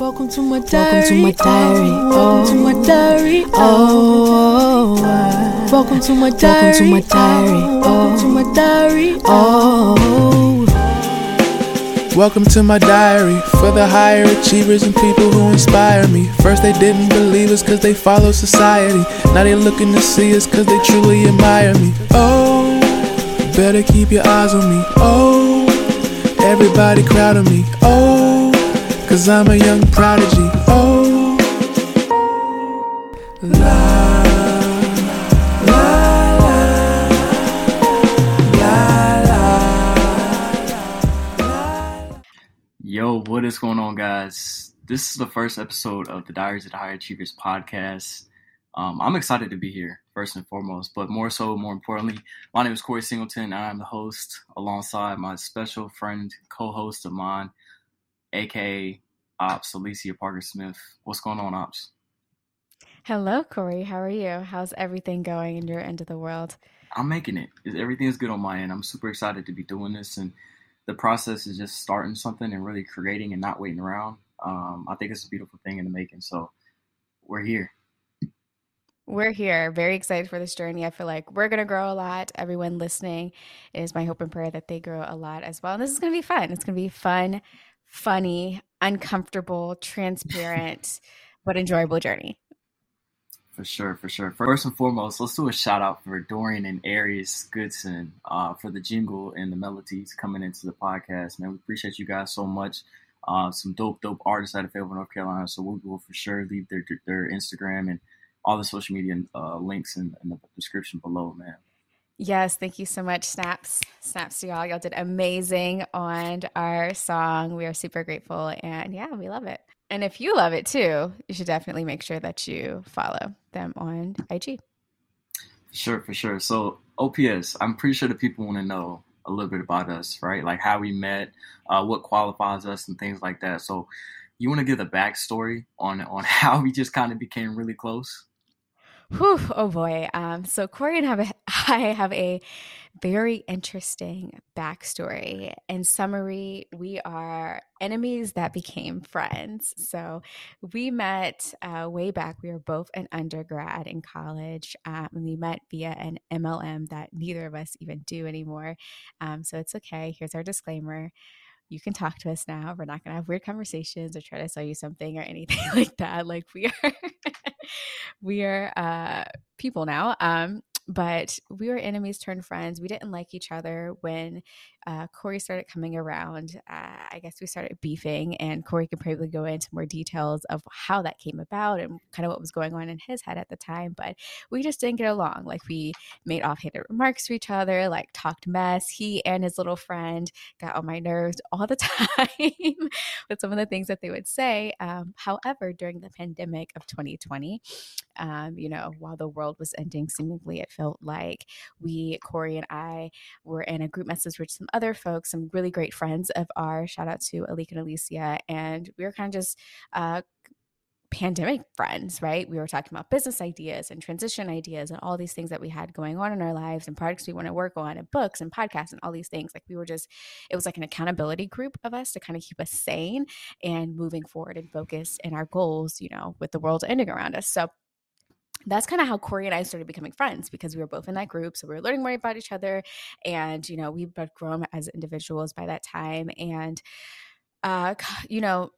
Welcome to my diary. Oh, welcome to my diary. Welcome to my diary. Oh. Welcome to my diary. Welcome to my diary. Welcome to my diary. Oh. Welcome to my diary for the higher achievers and people who inspire me. First, they didn't believe us because they follow society. Now they looking to see us because they truly admire me. Oh, better keep your eyes on me. Oh, everybody crowding me. Oh. Cause I'm a young prodigy. Oh, Yo, what is going on, guys? This is the first episode of the Diaries of the High Achievers podcast. Um, I'm excited to be here, first and foremost, but more so, more importantly, my name is Corey Singleton, and I'm the host alongside my special friend, co host of mine, aka Ops, O'Licia Parker Smith. What's going on, Ops? Hello, Corey. How are you? How's everything going in your end of the world? I'm making it. Everything is good on my end. I'm super excited to be doing this, and the process is just starting something and really creating and not waiting around. Um, I think it's a beautiful thing in the making. So we're here. We're here, very excited for this journey. I feel like we're going to grow a lot. Everyone listening, it is my hope and prayer that they grow a lot as well. And this is going to be fun. It's going to be fun, funny, uncomfortable, transparent, but enjoyable journey. For sure, for sure. First and foremost, let's do a shout out for Dorian and Eris Goodson uh, for the jingle and the melodies coming into the podcast. Man, we appreciate you guys so much. Uh, some dope, dope artists out of Fayetteville, North Carolina. So we will for sure leave their their Instagram and all the social media uh, links in, in the description below, man. Yes, thank you so much, Snaps. Snaps to y'all. Y'all did amazing on our song. We are super grateful. And yeah, we love it. And if you love it too, you should definitely make sure that you follow them on IG. Sure, for sure. So, OPS, I'm pretty sure the people want to know a little bit about us, right? Like how we met, uh, what qualifies us, and things like that. So, you want to give the backstory on on how we just kind of became really close? Whew, oh boy. Um, so Corey and I have a very interesting backstory. In summary, we are enemies that became friends. So we met uh, way back. We were both an undergrad in college, um, and we met via an MLM that neither of us even do anymore. Um, so it's okay. Here's our disclaimer you can talk to us now. We're not going to have weird conversations or try to sell you something or anything like that. Like we are, we are uh, people now. Um, but we were enemies turned friends. We didn't like each other when uh, Corey started coming around. Uh, I guess we started beefing, and Corey could probably go into more details of how that came about and kind of what was going on in his head at the time. But we just didn't get along. Like we made offhanded remarks to each other, like talked mess. He and his little friend got on my nerves all the time with some of the things that they would say. Um, however, during the pandemic of 2020, um, you know, while the world was ending, seemingly it felt like we, Corey and I, were in a group message with some other folks, some really great friends of ours. Shout out to Alika and Alicia. And we were kind of just uh, pandemic friends, right? We were talking about business ideas and transition ideas and all these things that we had going on in our lives and projects we want to work on and books and podcasts and all these things. Like we were just, it was like an accountability group of us to kind of keep us sane and moving forward and focus in our goals, you know, with the world ending around us. So that's kind of how Corey and I started becoming friends because we were both in that group. So we were learning more about each other. And, you know, we've both grown as individuals by that time. And, uh, you know,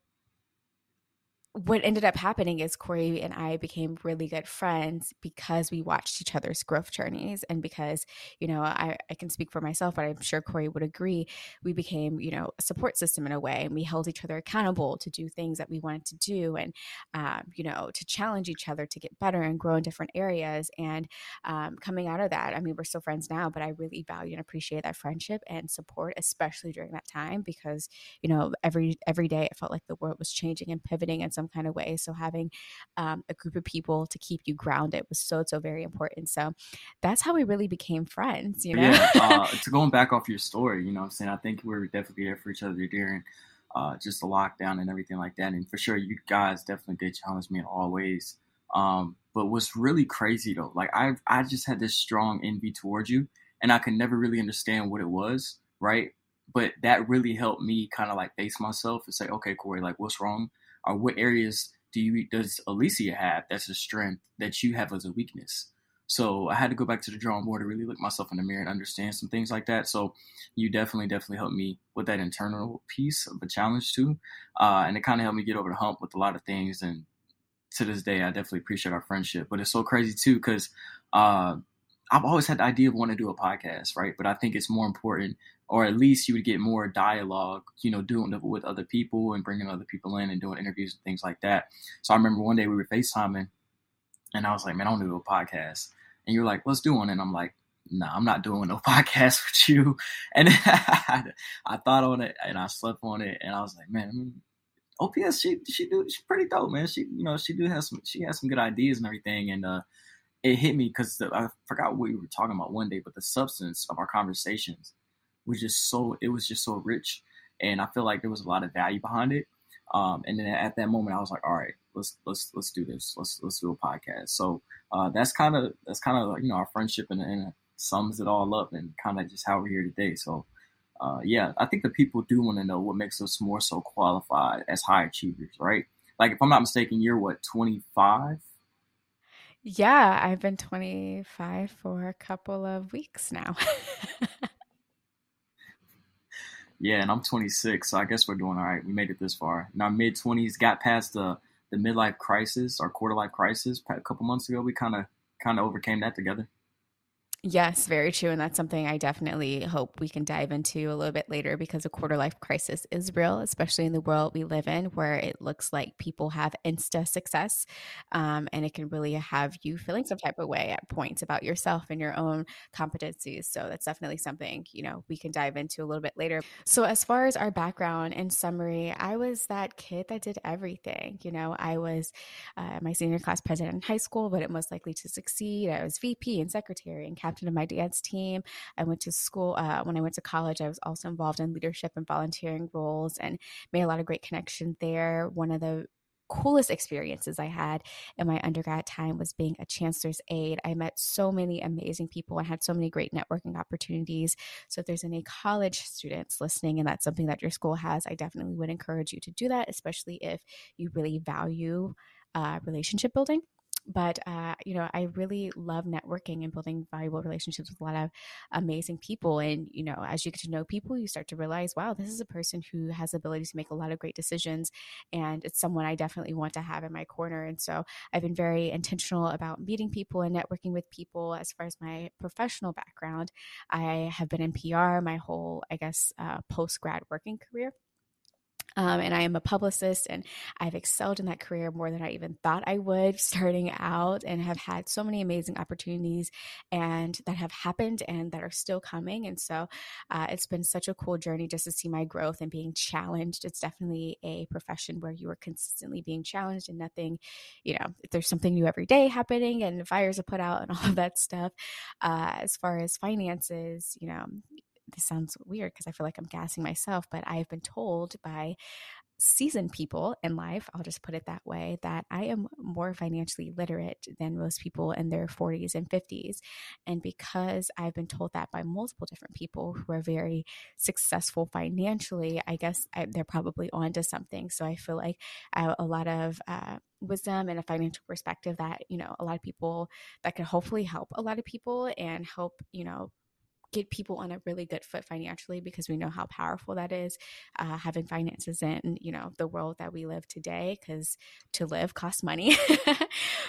what ended up happening is Corey and I became really good friends because we watched each other's growth journeys. And because, you know, I, I can speak for myself, but I'm sure Corey would agree, we became, you know, a support system in a way. And we held each other accountable to do things that we wanted to do and, um, you know, to challenge each other to get better and grow in different areas. And um, coming out of that, I mean, we're still friends now, but I really value and appreciate that friendship and support, especially during that time because, you know, every every day it felt like the world was changing and pivoting in some some kind of way. So having um, a group of people to keep you grounded was so so very important. So that's how we really became friends. You know, yeah. Uh, to going back off your story, you know, I'm saying I think we were definitely there for each other during. Uh, just the lockdown and everything like that. And for sure, you guys definitely did challenge me in all ways. Um, but what's really crazy though, like I I just had this strong envy towards you, and I could never really understand what it was, right? but that really helped me kind of like face myself and say, okay, Corey, like what's wrong? Or what areas do you does O'Licia have that's a strength that you have as a weakness? So I had to go back to the drawing board to really look myself in the mirror and understand some things like that. So you definitely, definitely helped me with that internal piece of a challenge too. Uh, and it kind of helped me get over the hump with a lot of things. And to this day, I definitely appreciate our friendship. But it's so crazy too, because uh, I've always had the idea of wanting to do a podcast, right? But I think it's more important, or at least you would get more dialogue, you know, doing it with other people and bringing other people in and doing interviews and things like that. So I remember one day we were FaceTiming and I was like, man, I want to do a podcast. And you're like, let's do one. And I'm like, nah, I'm not doing no podcast with you. And I thought on it and I slept on it and I was like, man, I mean, OPS, she she do she's pretty dope, man. She you know she do have some she has some good ideas and everything, and uh, it hit me because I forgot what we were talking about one day, but the substance of our conversations was just so it was just so rich, and I feel like there was a lot of value behind it. Um, and then at that moment, I was like, all right, let's let's let's do this. Let's let's do a podcast. So uh, that's kind of that's kind of you know our friendship and, and sums it all up and kind of just how we're here today. So uh, yeah, I think the people do want to know what makes us more so qualified as high achievers, right? Like if I'm not mistaken, you're what 25. Yeah, I've been 25 for a couple of weeks now. yeah, and I'm 26, so I guess we're doing all right. We made it this far. In our mid 20s, got past the the midlife crisis, our quarter life crisis, a couple months ago. We kind of kind of overcame that together. Yes, very true. And that's something I definitely hope we can dive into a little bit later because a quarter life crisis is real, especially in the world we live in where it looks like people have insta success. Um, and it can really have you feeling some type of way at points about yourself and your own competencies. So that's definitely something, you know, we can dive into a little bit later. So, as far as our background in summary, I was that kid that did everything. You know, I was uh, my senior class president in high school, but it most likely to succeed. I was VP and secretary and captain captain of my dance team. I went to school, uh, when I went to college, I was also involved in leadership and volunteering roles and made a lot of great connections there. One of the coolest experiences I had in my undergrad time was being a chancellor's aide. I met so many amazing people and had so many great networking opportunities. So, if there's any college students listening and that's something that your school has, I definitely would encourage you to do that, especially if you really value uh, relationship building but uh, you know i really love networking and building valuable relationships with a lot of amazing people and you know as you get to know people you start to realize wow this is a person who has the ability to make a lot of great decisions and it's someone i definitely want to have in my corner. And so i've been very intentional about meeting people and networking with people. As far as my professional background i have been in pr my whole i guess uh, post grad working career um, and I am a publicist, and I've excelled in that career more than I even thought I would starting out, and have had so many amazing opportunities and that have happened and that are still coming. And so uh, it's been such a cool journey just to see my growth and being challenged. It's definitely a profession where you are consistently being challenged, and nothing, you know, there's something new every day happening, and fires are put out, and all of that stuff. Uh, as far as finances, you know, this sounds weird because I feel like I'm gassing myself, but I've been told by seasoned people in life, I'll just put it that way, that I am more financially literate than most people in their 40s and 50s. And because I've been told that by multiple different people who are very successful financially, I guess I, they're probably onto something. So I feel like a lot of uh, wisdom and a financial perspective that, you know, a lot of people that could hopefully help a lot of people and help, you know, get people on a really good foot financially because we know how powerful that is uh, having finances in you know the world that we live today because to live costs money.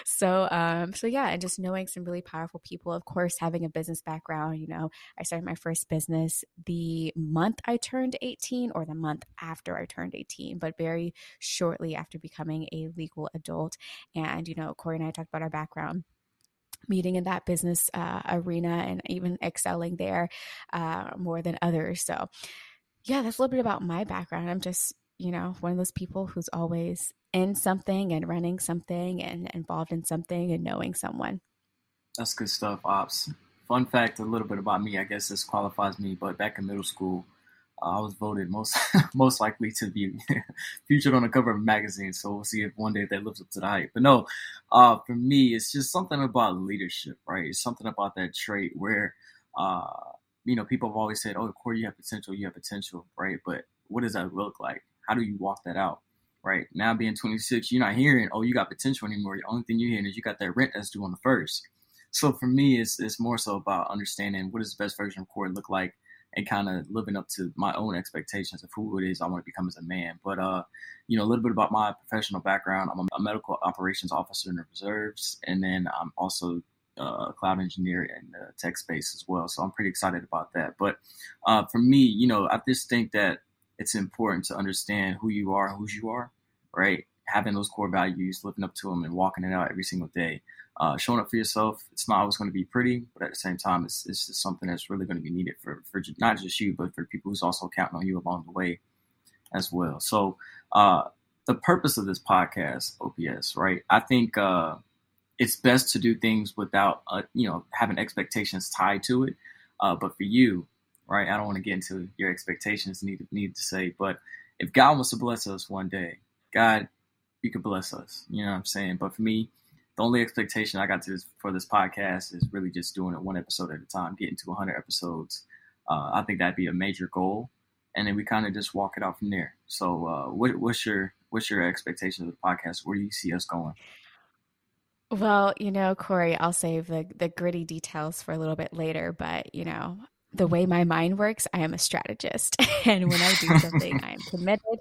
So um so yeah and just knowing some really powerful people of course having a business background you know i started my first business the month i turned 18 or the month after i turned 18 but very shortly after becoming a legal adult. And you know corey and i talked about our background meeting in that business uh, arena and even excelling there uh, more than others. So, yeah, that's a little bit about my background. I'm just, you know, one of those people who's always in something and running something and involved in something and knowing someone. That's good stuff, Ops. Fun fact a little bit about me. I guess this qualifies me, but back in middle school, I was voted most most likely to be featured on the cover of a magazine. So we'll see if one day that lives up to the hype. But no, uh, for me, it's just something about leadership, right? It's something about that trait where uh, you know, people have always said, "Oh, Corey, you have potential. You have potential, right?" But what does that look like? How do you walk that out? Right now, being 26, you're not hearing, "Oh, you got potential anymore." The only thing you're hearing is you got that rent that's due on the first. So for me, it's it's more so about understanding what does the best version of Corey look like, and kind of living up to my own expectations of who it is I want to become as a man. But uh, you know, a little bit about my professional background. I'm a medical operations officer in the reserves, and then I'm also uh, a cloud engineer in the tech space as well. So I'm pretty excited about that. But uh, for me, you know, I just think that it's important to understand who you are, whose you are, right? Having those core values, living up to them, and walking it out every single day. Uh, showing up for yourself. It's not always going to be pretty, but at the same time, it's, it's just something that's really going to be needed for, for not just you, but for people who's also counting on you along the way as well. So, uh, the purpose of this podcast, OPS, right? I think uh, it's best to do things without uh, you know having expectations tied to it. Uh, but for you, right? I don't want to get into your expectations. Need need to say, but if God wants to bless us one day, God, you could bless us. You know what I'm saying? But for me, the only expectation I got to this, for this podcast is really just doing it one episode at a time, getting to 100 episodes. Uh, I think that'd be a major goal, and then we kind of just walk it out from there. So, uh, what, what's your what's your expectation of the podcast? Where do you see us going? Well, you know, Corey, I'll save the the gritty details for a little bit later, but you know, the way my mind works, I am a strategist. and when I do something, I am committed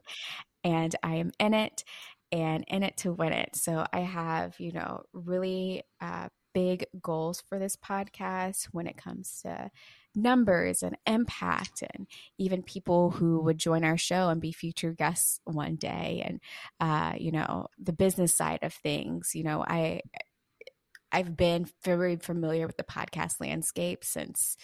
and I am in it and in it to win it. So I have, you know, really uh, big goals for this podcast when it comes to numbers and impact and even people who would join our show and be future guests one day and uh, you know the business side of things you know i i've been very familiar with the podcast landscape since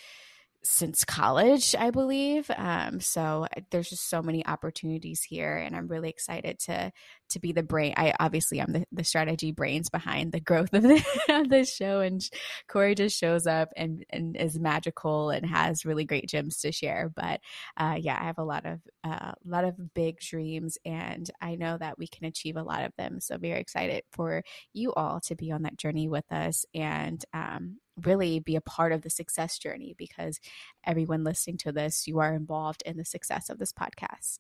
since college, I believe. Um, so uh, there's just so many opportunities here, and I'm really excited to to be the brain. I obviously I'm the, the strategy brains behind the growth of, the, of this show, and Corey just shows up and and is magical and has really great gems to share. But uh, yeah, I have a lot of a uh, lot of big dreams, and I know that we can achieve a lot of them. So very excited for you all to be on that journey with us, and um, really be a part of the success journey because everyone listening to this, you are involved in the success of this podcast.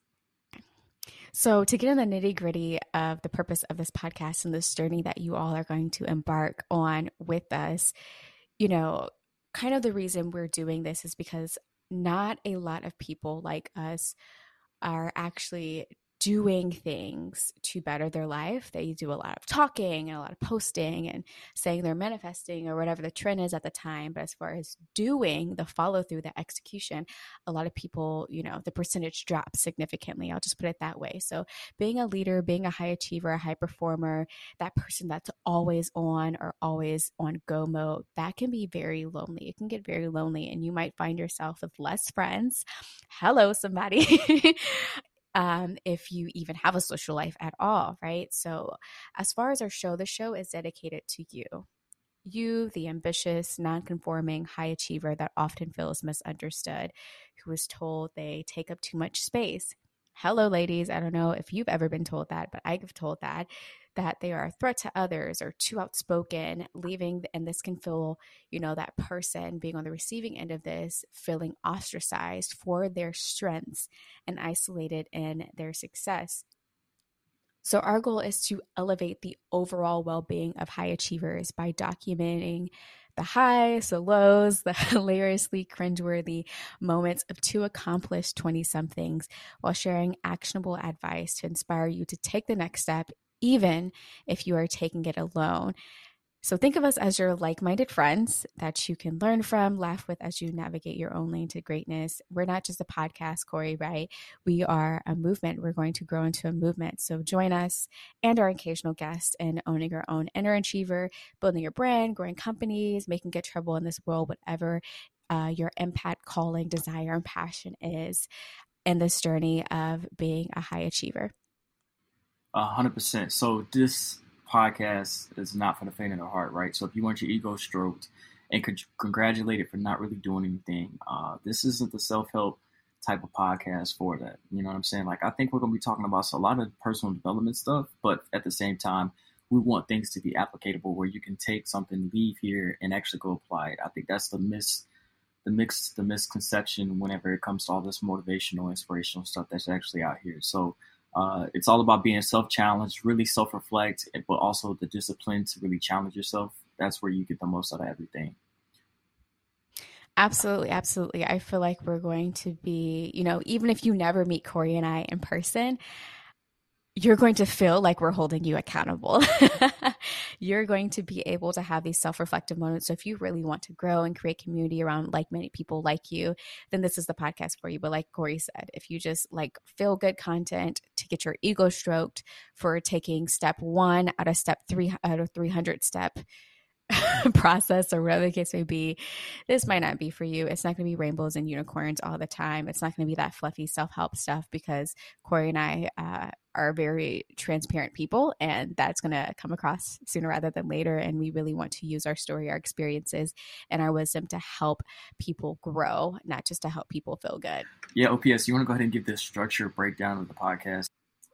So, to get in the nitty gritty of the purpose of this podcast and this journey that you all are going to embark on with us, you know, kind of the reason we're doing this is because not a lot of people like us are actually doing things to better their life. They do a lot of talking and a lot of posting and saying they're manifesting or whatever the trend is at the time. But as far as doing the follow through, the execution, a lot of people, you know, the percentage drops significantly. I'll just put it that way. So being a leader, being a high achiever, a high performer, that person that's always on or always on go mode, that can be very lonely. It can get very lonely and you might find yourself with less friends. Hello, somebody. um, if you even have a social life at all, right? So, as far as our show, the show is dedicated to you. You, the ambitious, non-conforming high achiever that often feels misunderstood, who is told they take up too much space. Hello, ladies. I don't know if you've ever been told that, but I've told that that they are a threat to others or too outspoken, leaving, and this can feel, you know, that person being on the receiving end of this feeling ostracized for their strengths and isolated in their success. So, our goal is to elevate the overall well being of high achievers by documenting the highs, the lows, the hilariously cringeworthy moments of two accomplished 20 somethings while sharing actionable advice to inspire you to take the next step even if you are taking it alone. So think of us as your like minded friends that you can learn from, laugh with as you navigate your own lane to greatness. We're not just a podcast, Corey, right? We are a movement. We're going to grow into a movement. So join us and our occasional guests in owning your own inner achiever, building your brand, growing companies, making good trouble in this world, whatever uh, your impact, calling, desire, and passion is in this journey of being a high achiever hundred percent. So this podcast is not for the faint of the heart, right? So if you want your ego stroked and con- congratulated for not really doing anything, uh, this isn't the self help type of podcast for that. You know what I'm saying? Like I think we're gonna be talking about a lot of personal development stuff, but at the same time, we want things to be applicable where you can take something, leave here, and actually go apply it. I think that's the miss the mix the misconception whenever it comes to all this motivational inspirational stuff that's actually out here so uh, it's all about being self-challenged really self-reflect but also the discipline to really challenge yourself that's where you get the most out of everything Absolutely, absolutely. I feel like we're going to be, you know, even if you never meet Corey and I in person, you're going to feel like we're holding you accountable. you're going to be able to have these self reflective moments. So, if you really want to grow and create community around like many people like you, then this is the podcast for you. But, like Corey said, if you just like feel good content to get your ego stroked for taking step one out of step three out of 300 step, process or whatever the case may be, this might not be for you. It's not going to be rainbows and unicorns all the time. It's not going to be that fluffy self help stuff because Corey and I uh, are very transparent people, and that's going to come across sooner rather than later. And we really want to use our story, our experiences, and our wisdom to help people grow, not just to help people feel good. Yeah, OPS, you want to go ahead and give this structure breakdown of the podcast?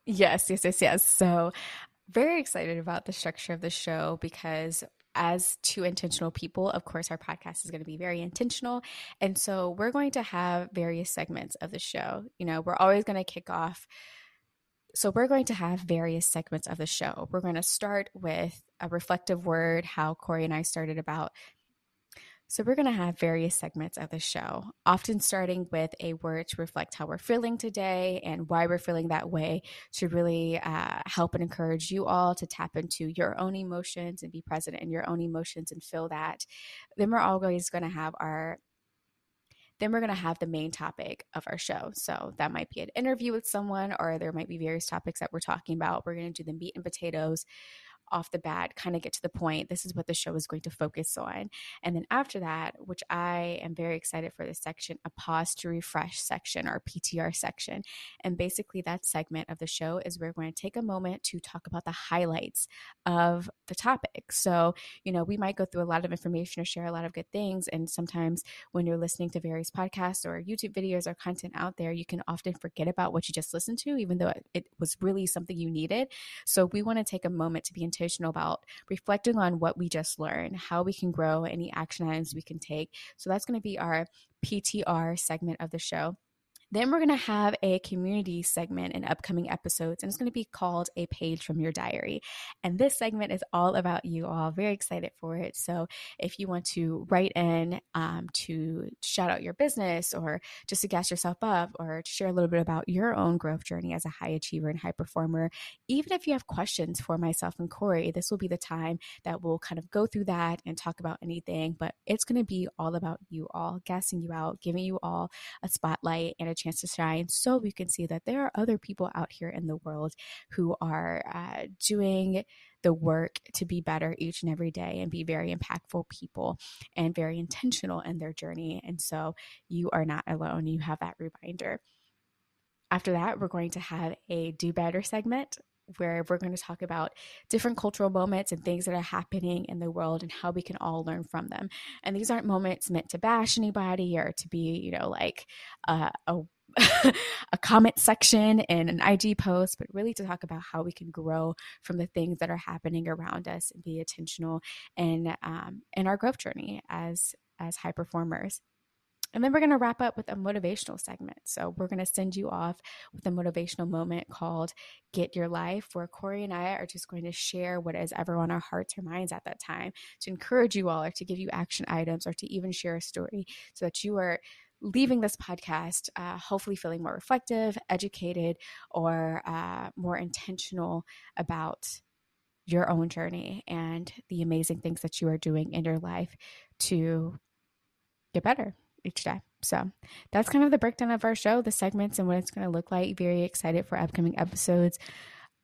Yes, yes, yes, yes. So, very excited about the structure of the show because as two intentional people, of course, our podcast is going to be very intentional. And so we're going to have various segments of the show. You know, we're always going to kick off. So we're going to have various segments of the show. We're going to start with a reflective word, how Corey and I started about so, we're going to have various segments of the show, often starting with a word to reflect how we're feeling today and why we're feeling that way to really uh, help and encourage you all to tap into your own emotions and be present in your own emotions and feel that. Then we're always going to have our then we're going to have the main topic of our show. So that might be an interview with someone, or there might be various topics that we're talking about. We're going to do the meat and potatoes off the bat kind of get to the point. This is what the show is going to focus on. And then after that, which I am very excited for this section, a pause to refresh section or PTR section. And basically, that segment of the show is we're going to take a moment to talk about the highlights of the topic. So, you know, we might go through a lot of information or share a lot of good things. And sometimes when you're listening to various podcasts or YouTube videos or content out there, you can often forget about what you just listened to, even though it was really something you needed. So, we want to take a moment to be intentional intentional about reflecting on what we just learned, how we can grow, any action items we can take. So that's going to be our PTR segment of the show. Then we're going to have a community segment in upcoming episodes, and it's going to be called A Page from Your Diary. And this segment is all about you all. Very excited for it. So if you want to write in um, to shout out your business or just to gas yourself up or to share a little bit about your own growth journey as a high achiever and high performer, even if you have questions for myself and Corey, this will be the time that we'll kind of go through that and talk about anything. But it's going to be all about you all, gassing you out, giving you all a spotlight and a chance to shine so we can see that there are other people out here in the world who are uh, doing the work to be better each and every day and be very impactful people and very intentional in their journey. And so you are not alone. You have that reminder. After that, we're going to have a do better segment where we're going to talk about different cultural moments and things that are happening in the world and how we can all learn from them. And these aren't moments meant to bash anybody or to be, you know, like uh, a a comment section in an IG post, but really to talk about how we can grow from the things that are happening around us and be intentional in um, in our growth journey as as high performers. And then we're going to wrap up with a motivational segment. So we're going to send you off with a motivational moment called Get Your Life, where Corey and I are just going to share what is ever on our hearts or minds at that time to encourage you all or to give you action items or to even share a story so that you are leaving this podcast uh, hopefully feeling more reflective, educated, or uh, more intentional about your own journey and the amazing things that you are doing in your life to get better each day. So that's kind of the breakdown of our show, the segments, and what it's going to look like. Very excited for upcoming episodes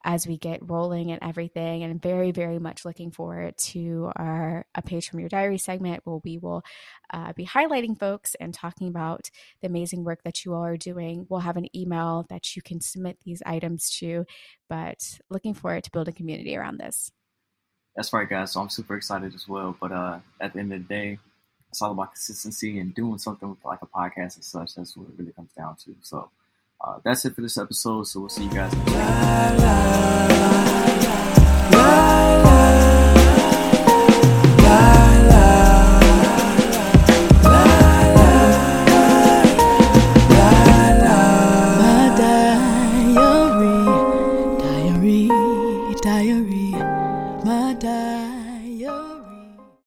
as we get rolling and everything. And very, very much looking forward to our A Page from Your Diary segment where we will uh, be highlighting folks and talking about the amazing work that you all are doing. We'll have an email that you can submit these items to, but looking forward to building community around this. That's right, guys. So I'm super excited as well. But uh, at the end of the day, it's all about consistency and doing something like a podcast and such. That's what it really comes down to. So uh, that's it for this episode. So we'll see you guys